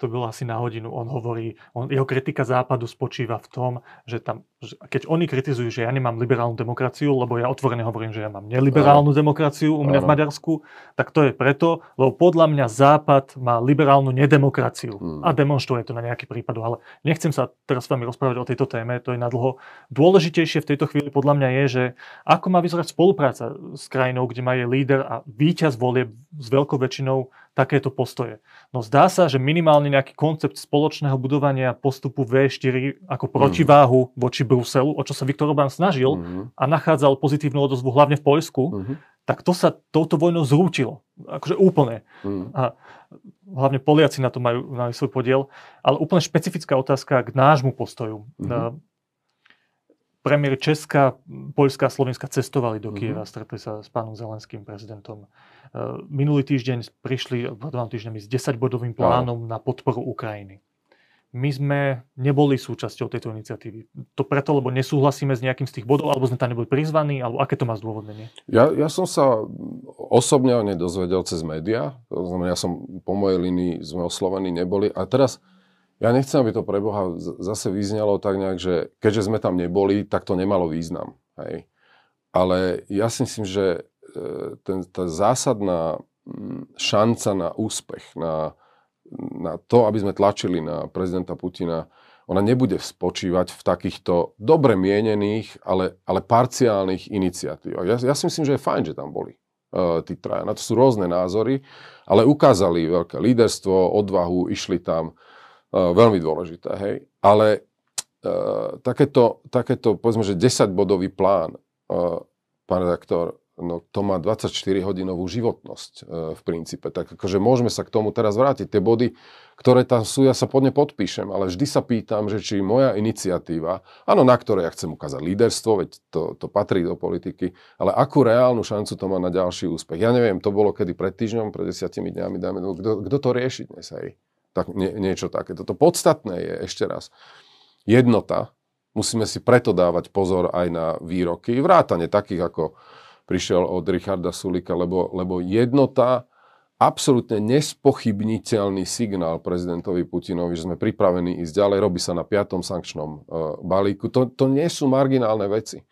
to bolo asi na hodinu. On hovorí, on, jeho kritika západu spočíva v tom, že tam, že keď oni kritizujú, že ja nemám liberálnu demokraciu, lebo ja otvorene hovorím, že ja mám neliberálnu demokraciu u mňa v Maďarsku, tak to je preto, lebo podľa mňa západ má liberálnu nedemokraciu hmm. a demonstruje to na nejaký prípad. Ale nechcem sa teraz s vami rozprávať o tejto téme, to je na dlho. Dôležitejšie v tejto chvíli podľa mňa je, že ako má vyzerať spolupráca s krajinou, kde má je líder a víťaz volie s veľkou väčšinou takéto postoje. No zdá sa, že minimálne nejaký koncept spoločného budovania postupu V4 ako mhm. protiváhu mm. voči Bruselu, o čo sa Viktor Orbán snažil mm. a nachádzal pozitívnu odozvu hlavne v Poľsku, mm. tak to sa touto vojnou zrútilo. Akože úplne. Mm. A hlavne Poliaci na to majú, majú svoj podiel. Ale úplne špecifická otázka k nášmu postoju. Mm. Premiér Česka, Poľska a Slovenska cestovali do Kieva, mm-hmm. stretli sa s pánom Zelenským prezidentom. Eh, minulý týždeň prišli dva týždňami s 10-bodovým plánom no. na podporu Ukrajiny. My sme neboli súčasťou tejto iniciatívy. To preto, lebo nesúhlasíme s nejakým z tých bodov, alebo sme tam neboli prizvaní, alebo aké to má zdôvodnenie? Ja, ja som sa osobne o nej dozvedel cez médiá. To znamená, ja som po mojej linii sme oslovení neboli. A teraz ja nechcem, aby to pre Boha zase vyznelo tak nejak, že keďže sme tam neboli, tak to nemalo význam. Hej. Ale ja si myslím, že E, ten, tá zásadná mm, šanca na úspech, na, na to, aby sme tlačili na prezidenta Putina, ona nebude spočívať v takýchto dobre mienených, ale, ale parciálnych iniciatívach. Ja, ja si myslím, že je fajn, že tam boli uh, tí traja. Na to sú rôzne názory, ale ukázali veľké líderstvo, odvahu, išli tam. Uh, veľmi dôležité, hej. Ale uh, takéto, takéto, povedzme, že 10-bodový plán, uh, pán redaktor, no to má 24-hodinovú životnosť e, v princípe. Tak akože môžeme sa k tomu teraz vrátiť. Tie body, ktoré tam sú, ja sa pod ne podpíšem, ale vždy sa pýtam, že či moja iniciatíva, áno, na ktorej ja chcem ukázať líderstvo, veď to, to patrí do politiky, ale akú reálnu šancu to má na ďalší úspech. Ja neviem, to bolo kedy pred týždňom, pred desiatimi dňami, dáme, kto, to rieši dnes aj? Tak nie, niečo také. Toto podstatné je ešte raz. Jednota, musíme si preto dávať pozor aj na výroky, vrátane takých ako prišiel od Richarda Sulika, lebo, lebo jednota, absolútne nespochybniteľný signál prezidentovi Putinovi, že sme pripravení ísť ďalej, robí sa na piatom sankčnom uh, balíku. To, to nie sú marginálne veci.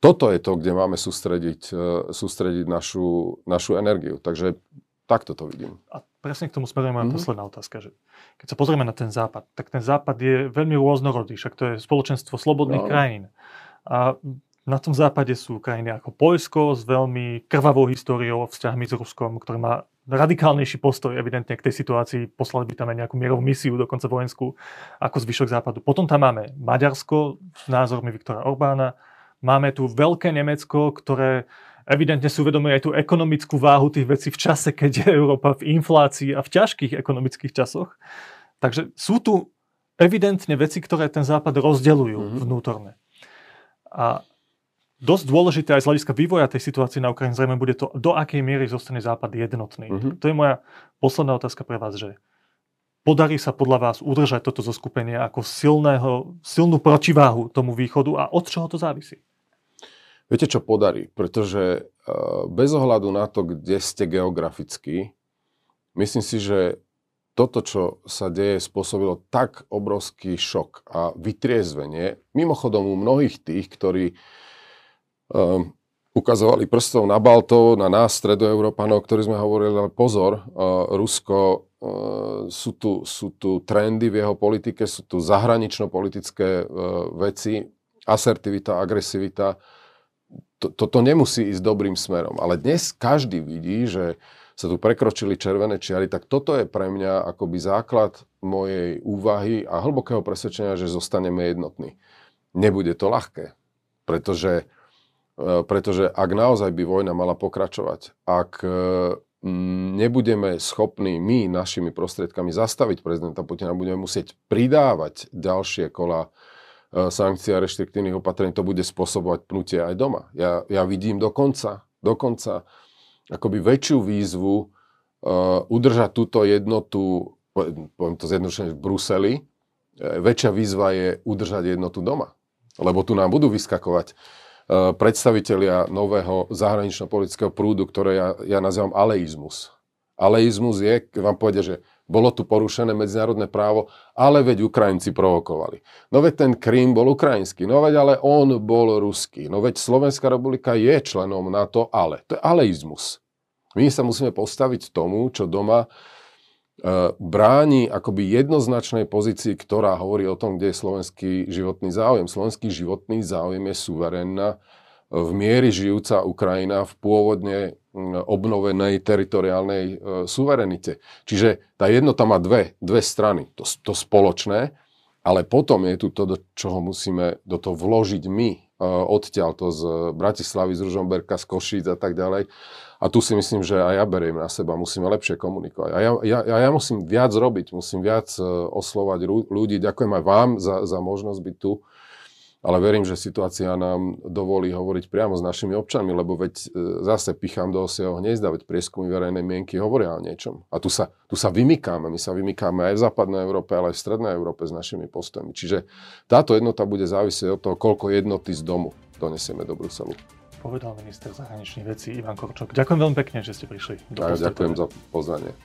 Toto je to, kde máme sústrediť, uh, sústrediť našu, našu energiu. Takže takto to vidím. A presne k tomu smeruje moja mm-hmm. posledná otázka. Že keď sa pozrieme na ten západ, tak ten západ je veľmi rôznorodý, však to je spoločenstvo slobodných no. krajín. A na tom západe sú krajiny ako Poľsko s veľmi krvavou históriou vzťahmi s Ruskom, ktoré má radikálnejší postoj evidentne k tej situácii. Poslali by tam aj nejakú mierovú misiu, dokonca vojenskú, ako zvyšok západu. Potom tam máme Maďarsko s názormi Viktora Orbána. Máme tu veľké Nemecko, ktoré evidentne si uvedomuje aj tú ekonomickú váhu tých vecí v čase, keď je Európa v inflácii a v ťažkých ekonomických časoch. Takže sú tu evidentne veci, ktoré ten západ rozdeľujú mm-hmm. vnútorne. A dosť dôležité aj z hľadiska vývoja tej situácie na Ukrajine zrejme bude to, do akej miery zostane Západ jednotný. Uh-huh. To je moja posledná otázka pre vás, že podarí sa podľa vás udržať toto zoskupenie ako silného, silnú protiváhu tomu východu a od čoho to závisí? Viete, čo podarí? Pretože bez ohľadu na to, kde ste geograficky, myslím si, že toto, čo sa deje, spôsobilo tak obrovský šok a vytriezvenie. Mimochodom u mnohých tých, ktorí um, ukazovali prstom na Baltov, na nás, stredoeurópanov, ktorí sme hovorili, ale pozor, uh, Rusko, sú, tu, sú tu trendy v jeho politike, sú tu zahranično-politické veci, asertivita, agresivita. Toto nemusí ísť dobrým smerom. Ale dnes každý vidí, že sa tu prekročili červené čiary, tak toto je pre mňa akoby základ mojej úvahy a hlbokého presvedčenia, že zostaneme jednotní. Nebude to ľahké, pretože E, pretože ak naozaj by vojna mala pokračovať, ak e, nebudeme schopní my našimi prostriedkami zastaviť prezidenta Putina, budeme musieť pridávať ďalšie kola sankcií a reštriktívnych opatrení, to bude spôsobovať pnutie aj doma. Ja, ja vidím dokonca, dokonca akoby väčšiu výzvu uh, udržať túto jednotu, poviem to zjednodušene v Bruseli, väčšia výzva je udržať jednotu doma. Lebo tu nám budú vyskakovať Eh, predstavitelia nového zahranično-politického prúdu, ktoré ja, ja nazývam aleizmus. Aleizmus je, keď vám povedia, že bolo tu porušené medzinárodné právo, ale veď Ukrajinci provokovali. No veď ten Krím bol ukrajinský, no veď ale on bol ruský. No veď Slovenská republika je členom NATO, ale. To je aleizmus. My sa musíme postaviť tomu, čo doma E, bráni akoby jednoznačnej pozícii, ktorá hovorí o tom, kde je slovenský životný záujem. Slovenský životný záujem je suverénna v miery žijúca Ukrajina v pôvodne obnovenej teritoriálnej e, suverenite. Čiže tá jednota má dve, dve strany, to, to spoločné, ale potom je tu to, do čoho musíme do toho vložiť my, odtiaľ to z Bratislavy, z Ružomberka, z Košíc a tak ďalej. A tu si myslím, že aj ja beriem na seba, musíme lepšie komunikovať. A ja, ja, ja musím viac robiť, musím viac e, oslovať ľudí. Ďakujem aj vám za, za možnosť byť tu ale verím, že situácia nám dovolí hovoriť priamo s našimi občanmi, lebo veď e, zase pichám do osieho hniezda, veď prieskumy verejnej mienky hovoria o niečom. A tu sa, tu sa vymykáme, my sa vymykáme aj v západnej Európe, ale aj v strednej Európe s našimi postojmi. Čiže táto jednota bude závisieť od toho, koľko jednoty z domu donesieme do Bruselu. Povedal minister zahraničných vecí Ivan Korčok. Ďakujem veľmi pekne, že ste prišli. Do ďakujem za pozvanie.